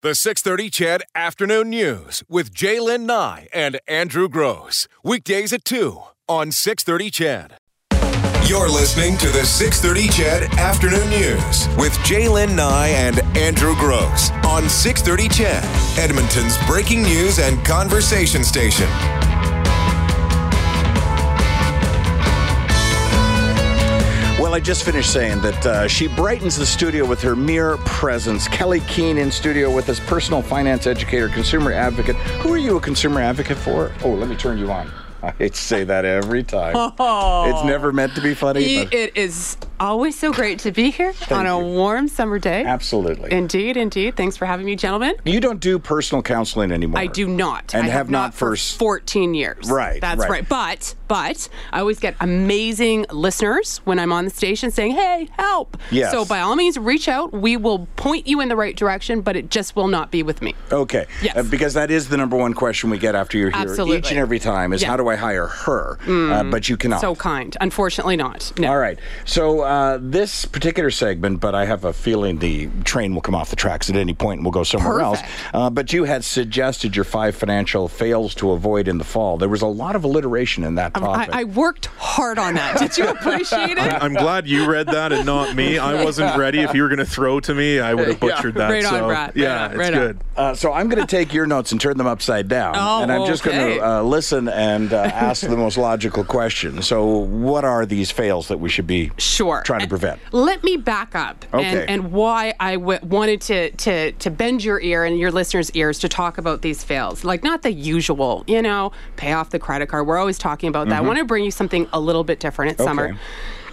The 630 CHED Afternoon News with Jaylen Nye and Andrew Gross. Weekdays at 2 on 630 CHED. You're listening to the 630 CHED Afternoon News with Jaylen Nye and Andrew Gross on 630 CHED, Edmonton's breaking news and conversation station. Well, I just finished saying that uh, she brightens the studio with her mere presence. Kelley Keehn in studio with us, personal finance educator, consumer advocate. Who are you a consumer advocate for? Oh, let me turn you on. I hate to say that every time. Oh. It's never meant to be funny. But It is always so great to be here on a you. warm summer day. absolutely. Indeed, indeed. Thanks for having me, gentlemen. you don't do personal counseling anymore. I do not. And I have not for for 14 years. Right, That's right. right. But, but I always get amazing listeners when I'm on the station saying, hey, help. Yes. So by all means, reach out. We will point you in the right direction, but it just will not be with me. Okay. Yes. Uh, because that is the number one question we get after you're here Absolutely. each and every time is Yeah. Mm. how do I hire her? Uh, but you cannot. So kind. Unfortunately, not. No. All right. So uh, this particular segment, but I have a feeling the train will come off the tracks at any point and we'll go somewhere else. Perfect. Uh, but you had suggested your five financial fails to avoid in the fall. There was a lot of alliteration in that topic. I worked hard on that. Did you appreciate it? I'm glad you read that and not me. I wasn't ready. If you were going to throw to me, I would have butchered that. Right on, so, Brad. Right Yeah, on, it's right on. good. uh, so I'm going to take your notes and turn them upside down, Oh, and I'm just going to uh, listen and uh, ask the most logical question. So, what are these fails that we should be Sure. trying to prevent? Let me back up Okay. and, and why I w- wanted to, to to bend your ear and your listeners' ears to talk about these fails. Like not the usual, you know, pay off the credit card. We're always talking about that. I want to mm-hmm. bring you something a little bit different. It's summer.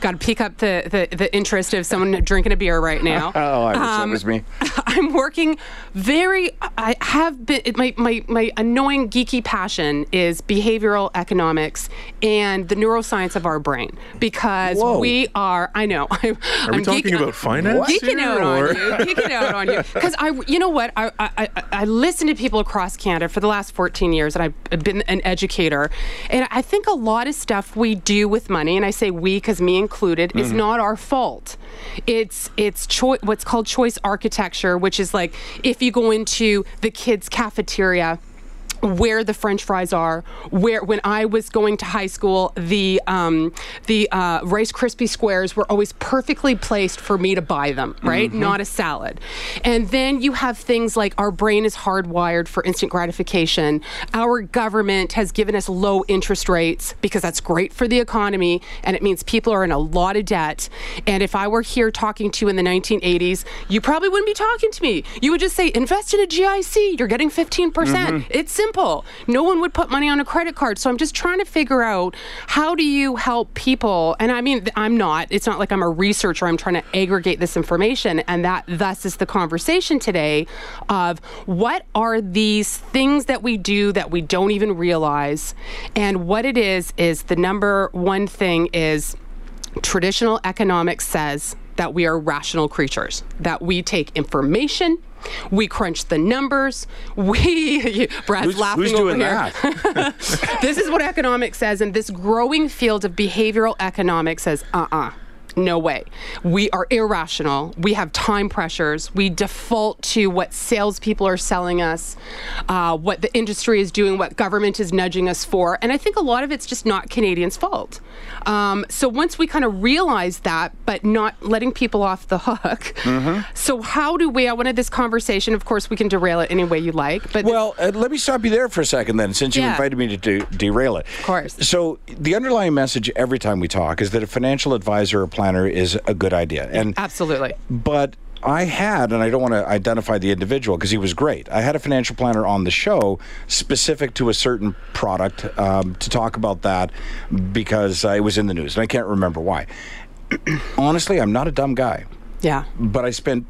Got to pick up the, the, the interest of someone drinking a beer right now. Oh, I wish that Um, was me. I'm working very. I have been. My my my annoying geeky passion is behavioral economics and the neuroscience of our brain because Whoa. we are. I know. I'm, Are we talking about finance? Geeking here, out or- on you. Geeking out on you. Because I, you know what? I, I, I, I listen to people across Canada for the last 14 years, and I've been an educator. And I think a lot of stuff we do with money, and I say we because me included, Mm-hmm. not our fault. It's it's choi- what's called choice architecture, which is like if you go into the kids' cafeteria where the French fries are. Where when I was going to high school, the um, the uh, Rice Krispie squares were always perfectly placed for me to buy them. Right, not a salad. And then you have things like our brain is hardwired for instant gratification. Our government has given us low interest rates because that's great for the economy, and it means people are in a lot of debt. And if I were here talking to you in the 1980s, you probably wouldn't be talking to me. You would just say, invest in a GIC. You're getting 15%. percent It's simple. No one would put money on a credit card. So I'm just trying to figure out how do you help people? And I mean, I'm not, it's not like I'm a researcher. I'm trying to aggregate this information. And that thus is the conversation today of what are these things that we do that we don't even realize? And what it is, is the number one thing is traditional economics says that we are rational creatures, that we take information, we crunch the numbers, we Brad's Who's, laughing who's over doing here. that? this is what economics says, and this growing field of behavioral economics says, uh-uh. No way. We are irrational. We have time pressures. We default to what salespeople are selling us, uh, what the industry is doing, what government is nudging us for. And I think a lot of it's just not Canadians' fault. Um, so once we kind of realize that, but not letting people off the hook. Mm-hmm. So how do we? I wanted this conversation. Of course, we can derail it any way you like. But Well, uh, let me stop you there for a second then, since you Yeah. invited me to de- derail it. Of course. So, the underlying message every time we talk is that a financial advisor or planner is a good idea. And absolutely. But I had, and I don't want to identify the individual because he was great. I had a financial planner on the show specific to a certain product um, to talk about that because uh, it was in the news, and I can't remember why. Honestly, I'm not a dumb guy Yeah. but I spent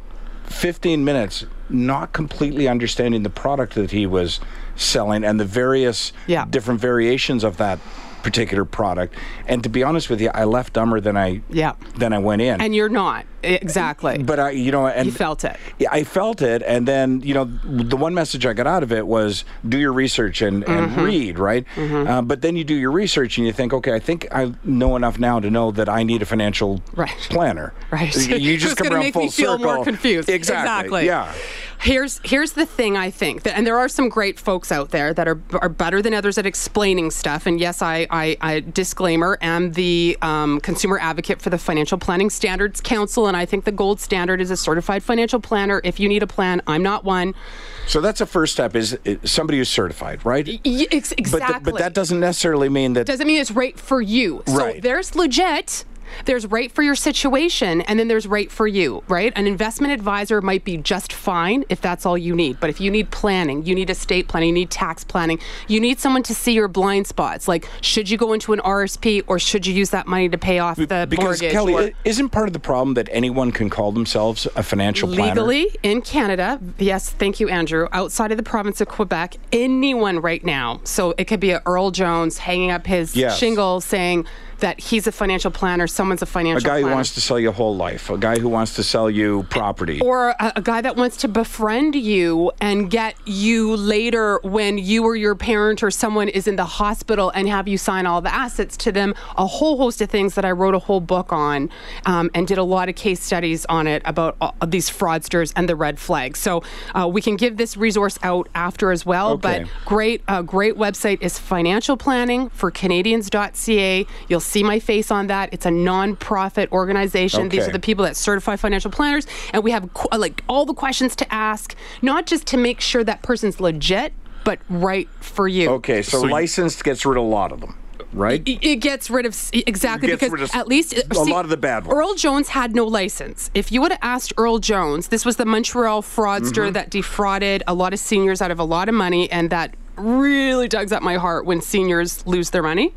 15 minutes not completely understanding the product that he was selling and the various Yeah. different variations of that particular product. And to be honest with you, I left dumber than I Yeah. than I went in. And you're not. exactly. But I, you know, and you felt it. Yeah, I felt it, and then you know, the one message I got out of it was do your research and, and Mm-hmm. read, right? Uh, but then you do your research and you think, okay, I think I know enough now to know that I need a financial Right. planner. Right. You- just come around full circle. more confused. Exactly. Yeah. Here's here's the thing I think, that, and there are some great folks out there that are are better than others at explaining stuff. And yes, I, I, I disclaimer, am the um, consumer advocate for the Financial Planning Standards Council, and I think the gold standard is a certified financial planner. If you need a plan, I'm not one. So that's the first step: is somebody who's certified, right? Y- ex- But, exactly. th- but that doesn't necessarily mean that. doesn't mean it's right for you. So Right. there's legit. There's right for your situation, and then there's right for you, right? An investment advisor might be just fine if that's all you need. But if you need planning, you need estate planning, you need tax planning, you need someone to see your blind spots. Like, should you go into an RSP or should you use that money to pay off the because mortgage? Kelly, or- isn't part of the problem that anyone can call themselves a financial planner? Legally in Canada, yes, thank you, Andrew. Outside of the province of Quebec, anyone right now, so it could be a Earl Jones hanging up his Yes. shingle saying that he's a financial planner, someone's a financial. Planner. A guy planner. who wants to sell you whole life, a guy who wants to sell you property. or a, a guy that wants to befriend you and get you later when you or your parent or someone is in the hospital and have you sign all the assets to them. A whole host of things that I wrote a whole book on um, and did a lot of case studies on it about these fraudsters and the red flags. So uh, we can give this resource out after as well. Okay. But great, uh, great website is financial planning for Canadians.ca. You'll see my face on that. It's a non-profit organization. These are the people that certify financial planners, and we have qu- like all the questions to ask, not just to make sure that person's legit, but right for you. okay, so, So you- licensed gets rid of a lot of them, right? It it gets rid of exactly because of at least a lot of the bad ones. Earl Jones had no license. If you would have asked Earl Jones, this was the Montreal fraudster Mm-hmm. that defrauded a lot of seniors out of a lot of money, and that really tugs at my heart when seniors lose their money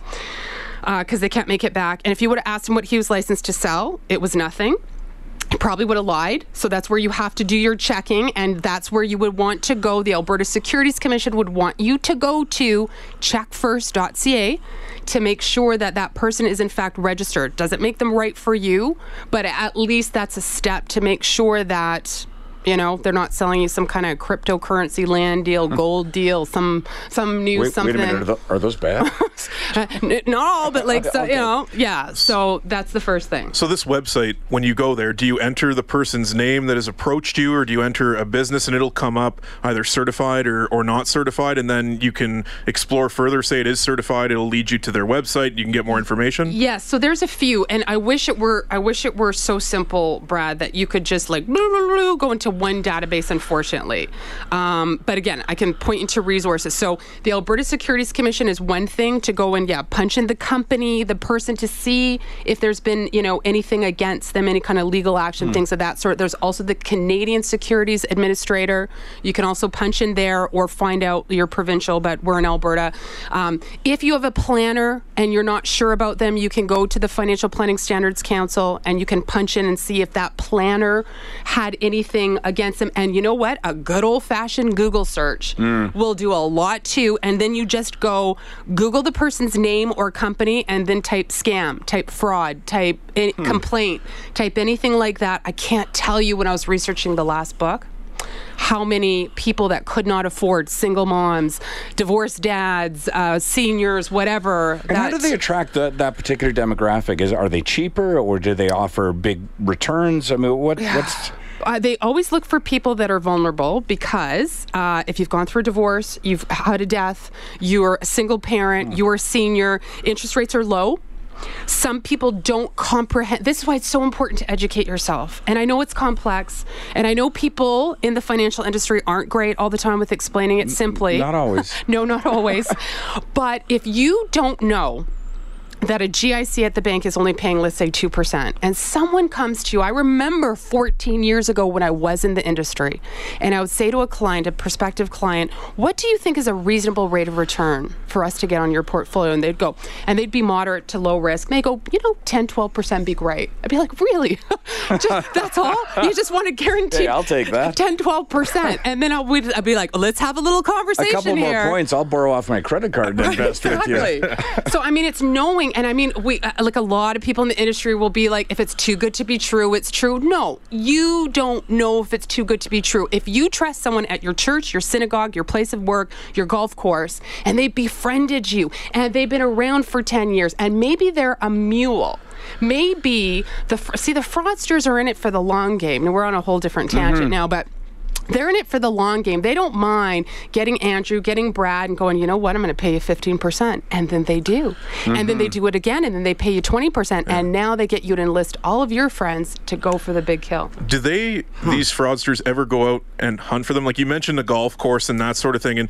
Uh, because they can't make it back. And if you would have asked him what he was licensed to sell, it was nothing. Probably would have lied. So that's where you have to do your checking, and that's where you would want to go. The Alberta Securities Commission would want you to go to checkfirst.ca to make sure that that person is in fact registered. Doesn't make them right for you, but at least that's a step to make sure that you know they're not selling you some kind of cryptocurrency land deal, hmm. gold deal, some some new Wait, something. wait a minute, are, tho- are those bad? Not all, but like so, you know, yeah. So that's the first thing. So this website, when you go there, do you enter the person's name that has approached you, or do you enter a business and it'll come up either certified or, or not certified, and then you can explore further. Say it is certified, it'll lead you to their website. You can get more information. Yes, so there's a few, and I wish it were. I wish it were so simple, Brad, that you could just like blah, blah, blah, go into one database. Unfortunately, um, but again, I can point into resources. So the Alberta Securities Commission is one thing to go and yeah, punch in the company, the person to see if there's been you know anything against them, any kind of legal action, things of that sort. There's also the Canadian Securities Administrator. You can also punch in there or find out your provincial, but we're in Alberta. Um, if you have a planner and you're not sure about them, you can go to the Financial Planning Standards Council and you can punch in and see if that planner had anything against them. And you know what? A good old fashioned Google search will do a lot too. And then you just go Google the person's name or company and then type scam, type fraud, type any, complaint, type anything like that. I can't tell you when I was researching the last book how many people that could not afford single moms, divorced dads, uh, seniors, whatever. And how do they attract that, that particular demographic? Is are they cheaper or do they offer big returns? I mean, what what's Uh, they always look for people that are vulnerable because uh, if you've gone through a divorce, you've had a death, you're a single parent, you're a senior, interest rates are low. Some people don't comprehend. This is why it's so important to educate yourself. And I know it's complex, and I know people in the financial industry aren't great all the time with explaining it simply. not always. no, not always. but if you don't know that a GIC at the bank is only paying, let's say, 2%, and someone comes to you. I remember 14 years ago when I was in the industry, and I would say to a client, a prospective client, What do you think is a reasonable rate of return for us to get on your portfolio? And they'd go, and they'd be moderate to low risk. And they go, You know, 10, 12% be great. I'd be like, Really? just, that's all? You just want to guarantee Hey, I'll take that. 10, 12%. And then I would, I'd be like, Let's have a little conversation a couple here. more points? I'll borrow off my credit card and invest with you. So I mean, it's knowing thing. And I mean, we uh, like a lot of people in the industry will be like, if it's too good to be true, it's true. No, you don't know if it's too good to be true. If you trust someone at your church, your synagogue, your place of work, your golf course, and they befriended you, and they've been around for ten years, and maybe they're a mule maybe the see the fraudsters are in it for the long game. And we're on a whole different tangent Mm-hmm. now, but they're in it for the long game. They don't mind getting Andrew, getting Brad, and going, you know what, I'm going to pay you 15%. And then they do. And then Mm-hmm. they do it again, and then they pay you 20%. And now they get you to enlist all of your friends to go for the big kill. Do they, these fraudsters, ever go out and hunt for them? Like you mentioned, the golf course and that sort of thing. And,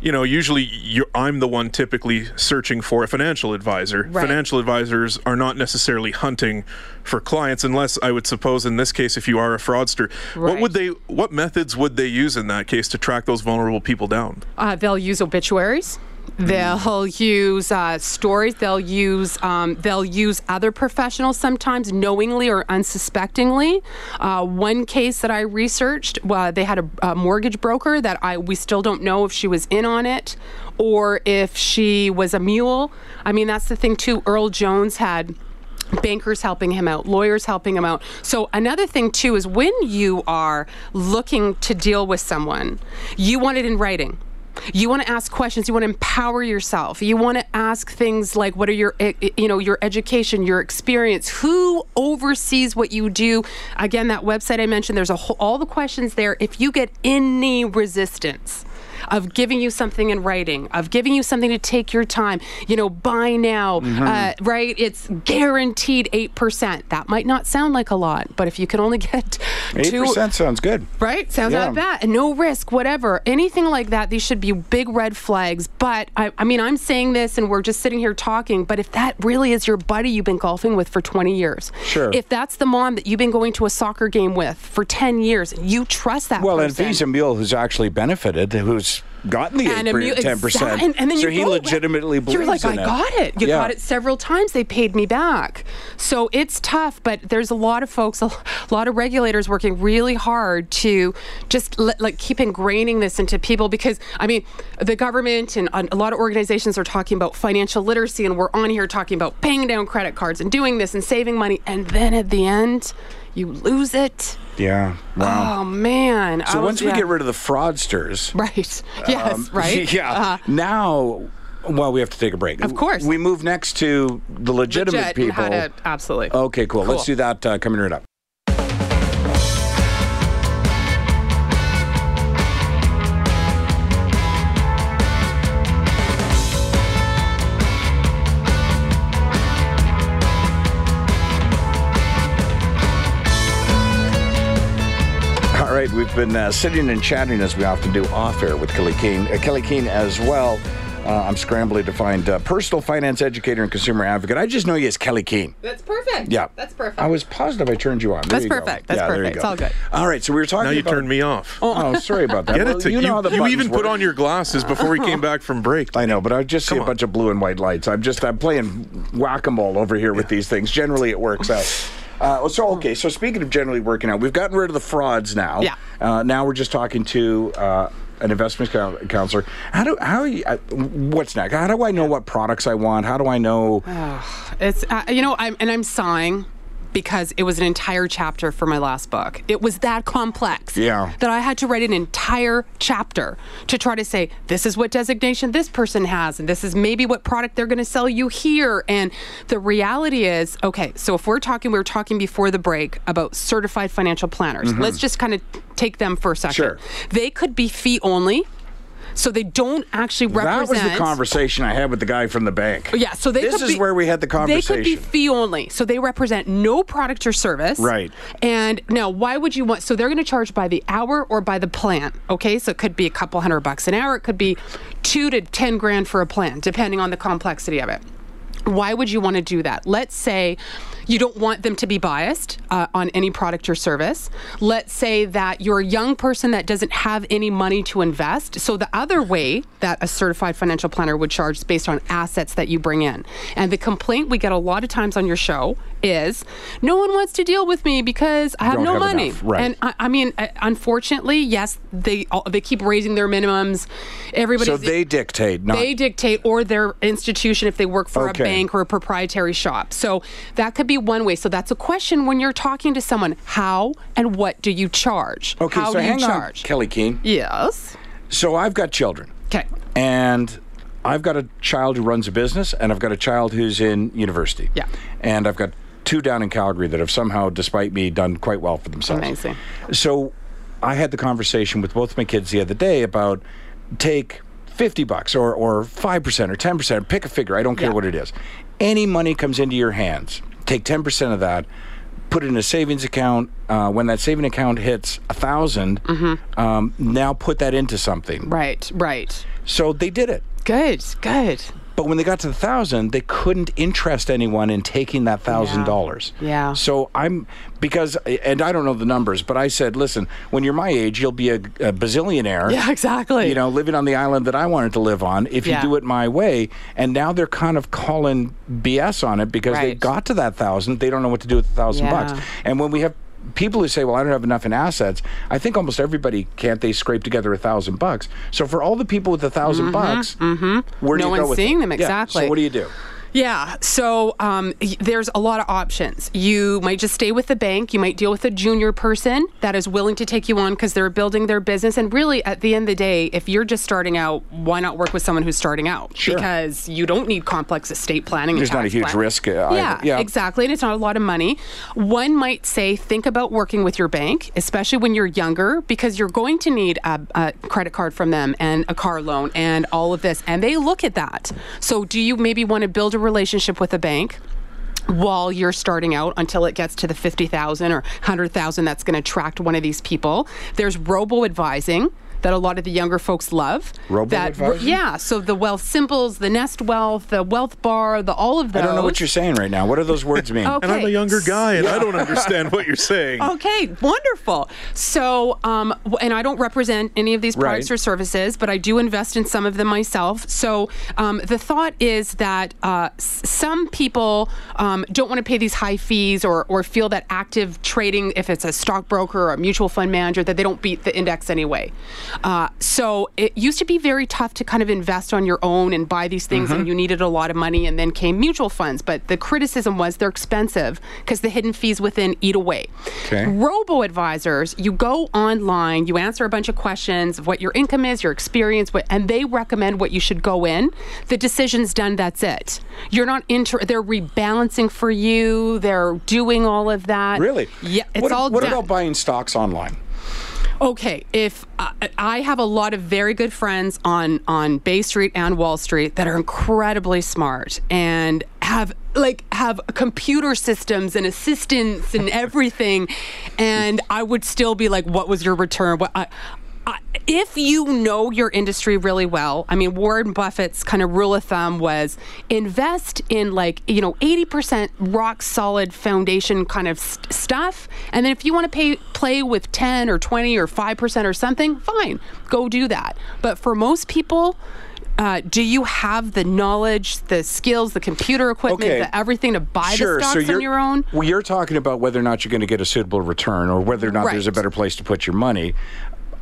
you know, usually you're, I'm the one typically searching for a financial advisor. Right. Financial advisors are not necessarily hunting for clients, unless I would suppose in this case, if you are a fraudster, what would they, what methods would they use in that case to track those vulnerable people down? Uh, they'll use obituaries. They'll use uh, stories. They'll use um, they'll use other professionals sometimes knowingly or unsuspectingly. Uh, one case that I researched, uh, they had a, a mortgage broker that I we still don't know if she was in on it or if she was a mule. I mean that's the thing too. Earl Jones had bankers helping him out, lawyers helping him out. So another thing too is when you are looking to deal with someone, you want it in writing. You want to ask questions. You want to empower yourself. You want to ask things like, "What are your, eh, eh, you know, your education, your experience? Who oversees what you do?" Again, that website I mentioned. There's a whole, all the questions there. If you get any resistance, of giving you something in writing, of giving you something to take your time, you know, buy now, uh, right? It's guaranteed 8%. That might not sound like a lot, but if you can only get Eight two, percent sounds good. Right? Sounds Yeah. not bad. And no risk, whatever. Anything like that, these should be big red flags. But I, I mean, I'm saying this and we're just sitting here talking, but if that really is your buddy you've been golfing with for 20 years, Sure. if that's the mom that you've been going to a soccer game with for 10 years, you trust that Well, and person. if he's a mule who's actually benefited, who's gotten the and a mu- ten exact- percent, and, and then so you he go, legitimately believes You're like, I it. got it. You Yeah. got it several times. They paid me back. So it's tough, but there's a lot of folks, a lot of regulators working really hard to just let, like keep ingraining this into people because I mean, the government and a lot of organizations are talking about financial literacy, and we're on here talking about paying down credit cards and doing this and saving money, and then at the end, you lose it. Yeah. Wow. Oh man! so once we get rid of the fraudsters, right, yes, right, Um, Yeah. Uh, now, well, we have to take a break. Of course. We move next to the legitimate legit people. to- absolutely. Okay, cool. Let's do that uh, coming right up. Right, we've been uh, sitting and chatting as we often do off air with Kelley Keehn. Uh, Kelley Keehn as well. Uh, I'm scrambling to find uh, personal finance educator and consumer advocate. I just know you as Kelley Keehn. That's perfect. Yeah, That's perfect. I was positive I turned you on. There That's you go. perfect. That's yeah, there you perfect. go. It's all good. All right, so we were talking. Now you about, turned me off. Oh, sorry about that. Get Well, it to you you. know how the you buttons even put on your glasses before we came back from break. I know, but I just see Come a bunch of blue and white lights. I'm just I'm playing whack a mole over here with these things. Generally, it works out. Uh, so okay, so speaking of generally working out, we've gotten rid of the frauds now. Yeah. Uh, now we're just talking to uh, an investment counselor. How do how you, uh, what's next? How do I know what products I want? How do I know? It's uh, you know, I'm and I'm sighing because it was an entire chapter for my last book. It was that complex. Yeah. That I had to write an entire chapter to try to say this is what designation this person has and this is maybe what product they're going to sell you here and the reality is okay, so if we're talking we were talking before the break about certified financial planners. Mm-hmm. Let's just kind of take them for a second. Sure. They could be fee only. So they don't actually represent. That was the conversation I had with the guy from the bank. yeah, so they This is be- where we had the conversation. They could be fee only, so they represent no product or service. Right. And now, why would you want? So they're going to charge by the hour or by the plan. Okay, so it could be a couple hundred bucks an hour. It could be two to ten grand for a plan, depending on the complexity of it. Why would you want to do that? Let's say you don't want them to be biased uh, on any product or service. Let's say that you're a young person that doesn't have any money to invest. So the other way that a certified financial planner would charge is based on assets that you bring in. And the complaint we get a lot of times on your show is no one wants to deal with me because I have no have money. enough, right. And I, I mean, uh, unfortunately, yes, they they keep raising their minimums. Everybody So they dictate, not they dictate, or their institution, if they work for Okay. a bank or a proprietary shop. So that could be one way. So that's a question when you're talking to someone: How and what do you charge? Okay, How so do you hang charge? on, Kelley Keehn. Yes. So I've got children. Okay. and I've got a child who runs a business, and I've got a child who's in university. Yeah. And I've got two down in Calgary that have somehow, despite me, done quite well for themselves. Amazing. So I had the conversation with both my kids the other day about take 50 bucks or, or 5% or 10%, pick a figure, I don't care Yeah. what it is. Any money comes into your hands, take 10% of that, put it in a savings account. Uh, when that saving account hits a 1000 um, now put that into something. Right. Right. So they did it. Good. Good. But when they got to the thousand, they couldn't interest anyone in taking that thousand dollars. Yeah. So I'm because, and I don't know the numbers, but I said, listen, when you're my age, you'll be a, a bazillionaire. Yeah. Exactly. You know, living on the island that I wanted to live on, if Yeah. you do it my way. And now they're kind of calling BS on it because they got to that thousand. They don't know what to do with the thousand bucks. Yeah. And when we have people who say, well, I don't have enough in assets, I think almost everybody can't they scrape together a thousand bucks. So for all the people with a 1000 bucks, where do Mm-hmm. No you go one's with seeing it? them, Yeah, exactly. So what do you do? Yeah. So um, there's a lot of options. You might just stay with the bank. You might deal with a junior person that is willing to take you on because they're building their business. And really, at the end of the day, if you're just starting out, why not work with someone who's starting out? Sure. Because you don't need complex estate planning. There's not a huge risk, uh, either. yeah, Yeah. exactly. And it's not a lot of money. One might say, think about working with your bank, especially when you're younger, because you're going to need a, a credit card from them and a car loan and all of this. And they look at that. So, do you maybe want to build a relationship with a bank? while you're starting out until it gets to the 50,000 or 100,000 that's going to attract one of these people. There's robo advising that a lot of the younger folks love. That Robo-advising? yeah, so the Wealthsimples, the Nest Wealth, the Wealth Bar, the all of those. I don't know what you're saying right now. What do those words mean? Okay. And I'm a younger guy, and I don't understand what you're saying. Okay, wonderful. So, um, and I don't represent any of these products Right. or services, but I do invest in some of them myself. So, um, the thought is that uh, some people um, don't want to pay these high fees or, or feel that active trading, if it's a stockbroker or a mutual fund manager, that they don't beat the index anyway. Uh, so, it used to be very tough to kind of invest on your own and buy these things, and you needed a lot of money, and then came mutual funds. But the criticism was they're expensive because the hidden fees within eat away. Okay. Robo advisors, you go online, you answer a bunch of questions of what your income is, your experience, what, and they recommend what you should go in. The decision's done. That's it. You're not inter. They're rebalancing for you. They're doing all of that. Really? Yeah. It's what, all What done. about buying stocks online? Okay, if uh, I have a lot of very good friends on on Bay Street and Wall Street that are incredibly smart and have like have computer systems and assistants and everything, and I would still be like, "What was your return?" What I, I, if you know your industry really well, I mean, Warren Buffett's kind of rule of thumb was invest in like, you know, 80% rock solid foundation kind of st- stuff. And then if you want to pay, play with 10 or 20 or 5% or something, fine, go do that. But for most people, uh, do you have the knowledge, the skills, the computer equipment, Okay. the everything to buy sure. the stocks you're, on your own? Well, you're talking about whether or not you're going to get a suitable return or whether or not there's a better place to put your money.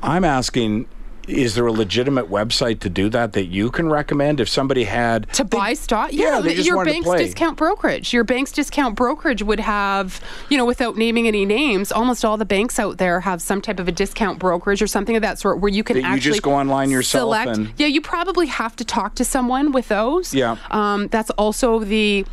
I'm asking. Is there a legitimate website to do that that you can recommend? If somebody had to buy stock? Yeah, yeah, your bank's discount brokerage. Your bank's discount brokerage would have you know without naming any names almost all the banks out there have some type of a discount brokerage or something of that sort where you can That you actually just go online yourself select. and- yeah you probably have to talk to someone with those. Yeah. um, that's also the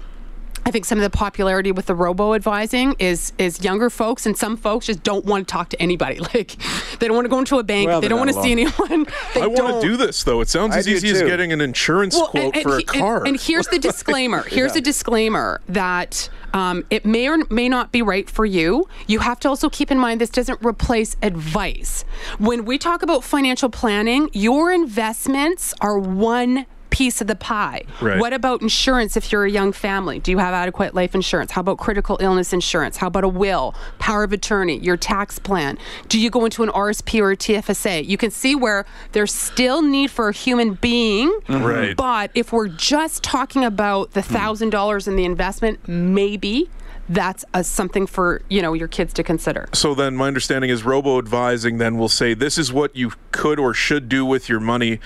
I think some of the popularity with the robo advising is is younger folks and some folks just don't want to talk to anybody. Like they don't want to go into a bank. Well, they don't want not to see anyone. They I want don't. to do this though. It sounds I as do easy as getting an insurance quote and, for a he- and- car. And, here's the disclaimer. Here's a disclaimer that um, it may or may not be right for you. You have to also keep in mind this doesn't replace advice. When we talk about financial planning, your investments are one piece of the pie. Right. What about insurance if you're a young family? Do you have adequate life insurance? How about critical illness insurance? How about a will, power of attorney, your tax plan? Do you go into an RSP or a TFSA? You can see where there's still need for a human being. Mm-hmm. Right. But if we're just talking about the mm-hmm. thousand dollars in the investment, maybe that's a, something for you know your kids to consider. So then, my understanding is robo advising then will say this is what you could or should do with your money.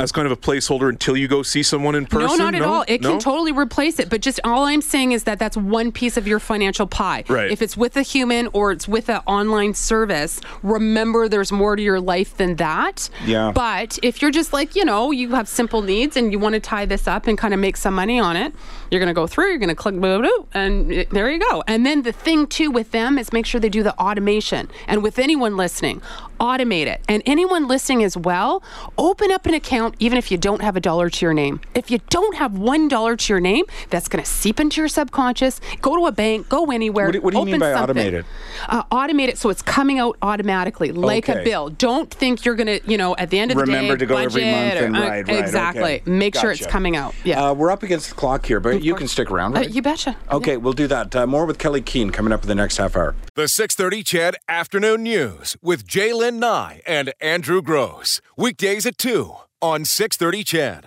As kind of a placeholder until you go see someone in person? No, not at all. It No? can totally replace it. But just all I'm saying is that that's one piece of your financial pie. Right. If it's with a human or it's with an online service, remember there's more to your life than that. Yeah. But if you're just like, you know, you have simple needs and you want to tie this up and kind of make some money on it, you're going to go through, you're going to click, blah, blah, blah, and it- there you go. And then the thing too with them is make sure they do the automation. And with anyone listening, automate it. And anyone listening as well, open up an account even if you don't have a dollar to your name. If you don't have one dollar to your name, that's going to seep into your subconscious. Go to a bank, go anywhere. What do- what do you mean open by something. automate it? Uh, automate it so it's coming out automatically, like Okay. a bill. Don't think you're going to, you know, at the end of the day, Remember to go every budget month and or- uh, right, right, Exactly. okay. Make sure it's coming out. Yeah. Uh, we're up against the clock here, but you can stick around, Uh, you betcha. Okay, we'll do that. Uh, more with Kelley Keehn coming up in the next half hour. The 630 CHED Afternoon News with Jaylen Nye and Andrew Gross. Weekdays at 2 on 630 CHED.